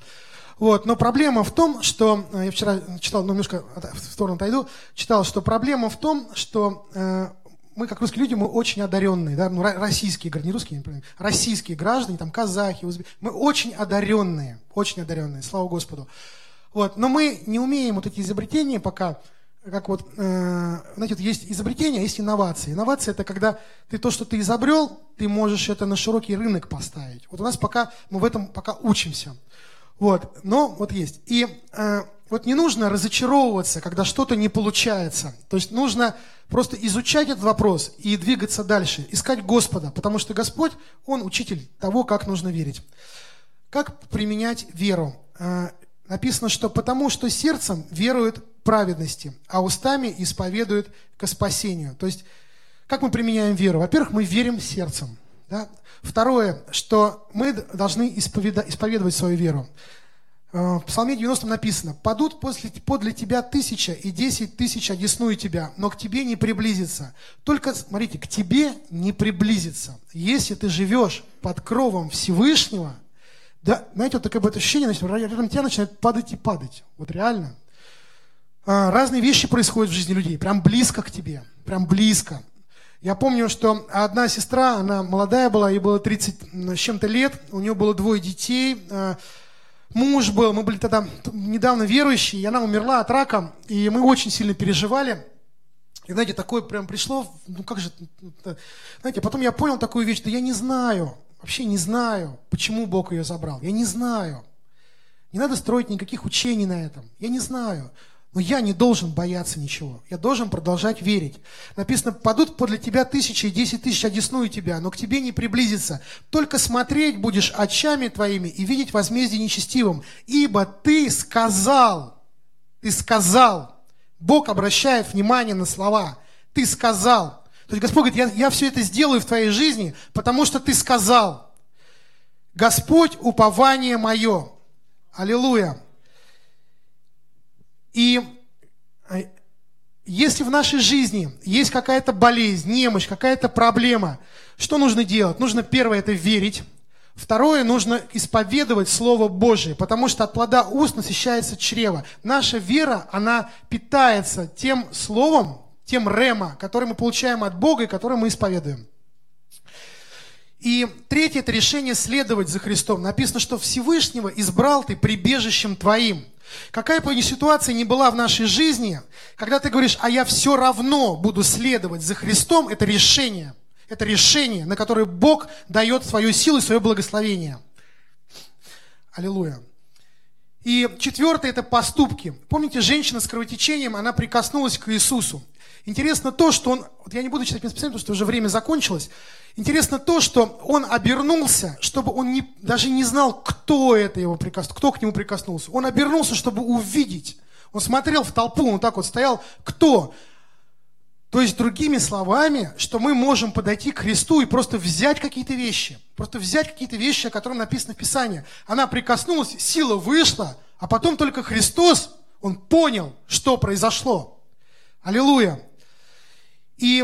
Вот. Но проблема в том, что, э, я вчера читал, ну, немножко в сторону отойду, читал, что проблема в том, что мы, как русские люди, мы очень одаренные, да, ну, российские, не русские, не российские граждане, там, казахи, узбеки, мы очень одаренные, очень одаренные, слава Господу. Вот. Но мы не умеем вот эти изобретения пока, как вот, э, знаете, есть изобретения, а есть инновации. Инновация – это когда ты то, что ты изобрел, ты можешь это на широкий рынок поставить. Вот у нас пока, мы в этом пока учимся. Вот, но вот есть. И э, вот не нужно разочаровываться, когда что-то не получается. То есть нужно просто изучать этот вопрос и двигаться дальше, искать Господа, потому что Господь, Он учитель того, как нужно верить. Как применять веру? Э, написано, что потому что сердцем верует праведности, а устами исповедует к спасению. То есть, как мы применяем веру? Во-первых, мы верим сердцем. Да? Второе, что мы должны исповедовать свою веру. Э, в Псалме 90 написано, «Падут после, подле тебя тысяча и десять тысяч одесную тебя, но к тебе не приблизится». Только, смотрите, к тебе не приблизится. Если ты живешь под кровом Всевышнего, да, знаете, вот такое вот ощущение, значит, рядом тебя начинает падать и падать. Вот реально. Э, разные вещи происходят в жизни людей, прям близко к тебе, прям близко. Я помню, что одна сестра, она молодая была, ей было 30 с чем-то лет, у нее было двое детей, э, муж был, мы были тогда недавно верующие, и она умерла от рака, и мы очень сильно переживали. И, знаете, такое прям пришло, ну как же, знаете, потом я понял такую вещь, что я не знаю, вообще не знаю, почему Бог ее забрал, я не знаю. Не надо строить никаких учений на этом, я не знаю. Но я не должен бояться ничего. Я должен продолжать верить. Написано, падут подле тебя тысячи и десять тысяч одесную тебя, но к тебе не приблизится. Только смотреть будешь очами твоими и видеть возмездие нечестивым. Ибо ты сказал, ты сказал. Бог обращает внимание на слова. Ты сказал. То есть Господь говорит, я, я все это сделаю в твоей жизни, потому что ты сказал. Господь, упование мое. Аллилуйя. И э, если в нашей жизни есть какая-то болезнь, немощь, какая-то проблема, что нужно делать? Нужно первое это верить. Второе, нужно исповедовать Слово Божие, потому что от плода уст насыщается чрево. Наша вера, она питается тем Словом, тем рема, который мы получаем от Бога и который мы исповедуем. И третье – это решение следовать за Христом. Написано, что Всевышнего избрал ты прибежищем твоим. Какая бы ни ситуация ни была в нашей жизни, когда ты говоришь, а я все равно буду следовать за Христом, это решение. Это решение, на которое Бог дает свою силу и свое благословение. Аллилуйя. И четвертое – это поступки. Помните, женщина с кровотечением, она прикоснулась к Иисусу. Интересно то, что он, вот я не буду читать местописание, потому что уже время закончилось. Интересно то, что он обернулся, чтобы он не, даже не знал, кто это его прикоснулся, кто к нему прикоснулся. Он обернулся, чтобы увидеть. Он смотрел в толпу, он так вот стоял, кто? То есть, другими словами, что мы можем подойти к Христу и просто взять какие-то вещи. Просто взять какие-то вещи, о которых написано в Писании. Она прикоснулась, сила вышла, а потом только Христос, он понял, что произошло. Аллилуйя. И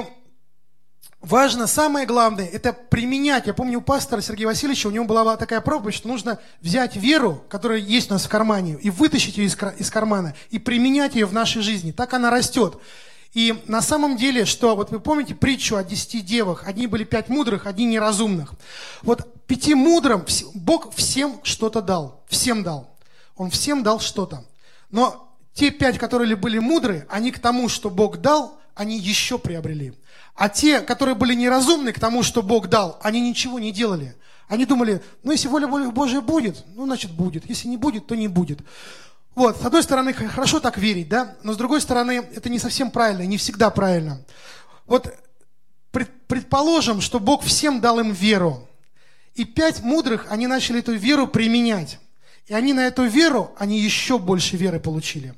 важно, самое главное, это применять. Я помню, у пастора Сергея Васильевича, у него была такая проповедь, что нужно взять веру, которая есть у нас в кармане, и вытащить ее из, кармана, и применять ее в нашей жизни. Так она растет. И на самом деле, что, вот вы помните притчу о десяти девах, одни были пять мудрых, одни неразумных. Вот пяти мудрым Бог всем что-то дал, всем дал. Он всем дал что-то. Но те пять, которые были мудрые, они к тому, что Бог дал, они еще приобрели. А те, которые были неразумны к тому, что Бог дал, они ничего не делали. Они думали, ну если воля Божия будет, ну значит будет. Если не будет, то не будет. Вот, с одной стороны, хорошо так верить, да, но с другой стороны, это не совсем правильно, не всегда правильно. Вот предположим, что Бог всем дал им веру. И пять мудрых, они начали эту веру применять. И они на эту веру, они еще больше веры получили.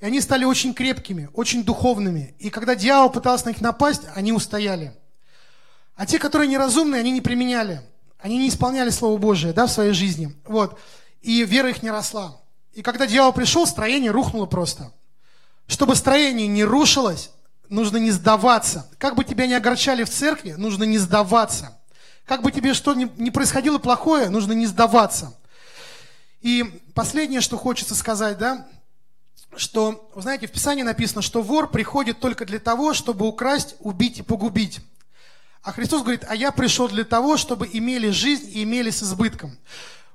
И они стали очень крепкими, очень духовными. И когда дьявол пытался на них напасть, они устояли. А те, которые неразумные, они не применяли. Они не исполняли Слово Божие да, в своей жизни. Вот. И вера их не росла. И когда дьявол пришел, строение рухнуло просто. Чтобы строение не рушилось, нужно не сдаваться. Как бы тебя не огорчали в церкви, нужно не сдаваться. Как бы тебе что ни происходило плохое, нужно не сдаваться. И последнее, что хочется сказать, да, что, вы знаете, в Писании написано, что вор приходит только для того, чтобы украсть, убить и погубить. А Христос говорит, а я пришел для того, чтобы имели жизнь и имели с избытком.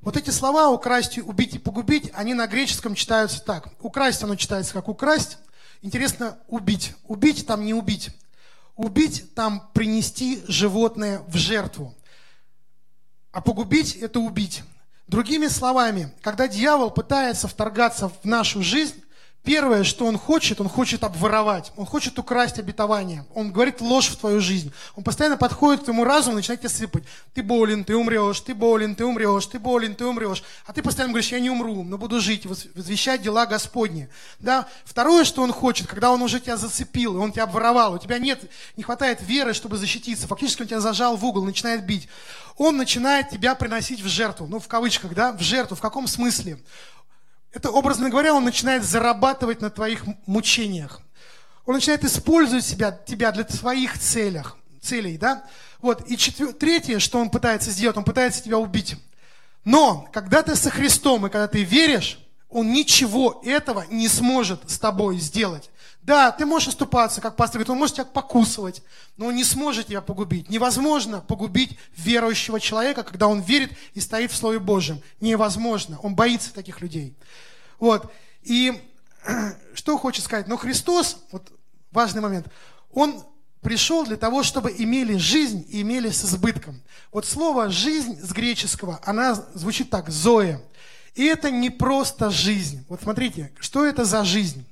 Вот эти слова «украсть», «убить» и «погубить», они на греческом читаются так. «Украсть» оно читается как «украсть». Интересно, «убить». «Убить» там не «убить». «Убить» там «принести животное в жертву». А «погубить» – это «убить». Другими словами, когда дьявол пытается вторгаться в нашу жизнь, Первое, что он хочет, он хочет обворовать, он хочет украсть обетование, он говорит ложь в твою жизнь. Он постоянно подходит к твоему разуму и начинает тебя сыпать. Ты болен, ты умрешь, ты болен, ты умрешь, ты болен, ты умрешь. А ты постоянно говоришь, я не умру, но буду жить, возвещать дела Господни. Да? Второе, что он хочет, когда он уже тебя зацепил, он тебя обворовал, у тебя нет, не хватает веры, чтобы защититься, фактически он тебя зажал в угол, начинает бить. Он начинает тебя приносить в жертву, ну в кавычках, да, в жертву. В каком смысле? Это, образно говоря, он начинает зарабатывать на твоих мучениях. Он начинает использовать себя, тебя для своих целях, целей, да? Вот, и четвер... третье, что он пытается сделать, он пытается тебя убить. Но, когда ты со Христом и когда ты веришь, он ничего этого не сможет с тобой сделать. Да, ты можешь оступаться, как пастор говорит, он может тебя покусывать, но он не сможет тебя погубить. Невозможно погубить верующего человека, когда он верит и стоит в Слове Божьем. Невозможно. Он боится таких людей. Вот. И что хочет сказать? Но Христос, вот важный момент, Он пришел для того, чтобы имели жизнь и имели с избытком. Вот слово «жизнь» с греческого, она звучит так, «зоя». И это не просто жизнь. Вот смотрите, что это за жизнь?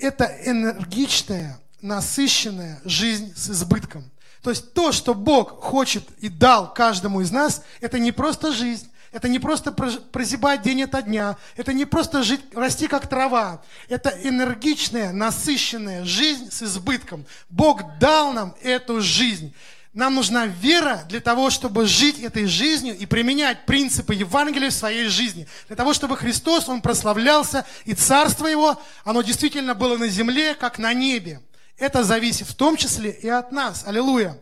Это энергичная, насыщенная жизнь с избытком. То есть то, что Бог хочет и дал каждому из нас, это не просто жизнь, это не просто прозябать день ото дня, это не просто жить, расти как трава, это энергичная, насыщенная жизнь с избытком. Бог дал нам эту жизнь. Нам нужна вера для того, чтобы жить этой жизнью и применять принципы Евангелия в своей жизни. Для того, чтобы Христос, Он прославлялся, и Царство Его, оно действительно было на земле, как на небе. Это зависит в том числе и от нас. Аллилуйя.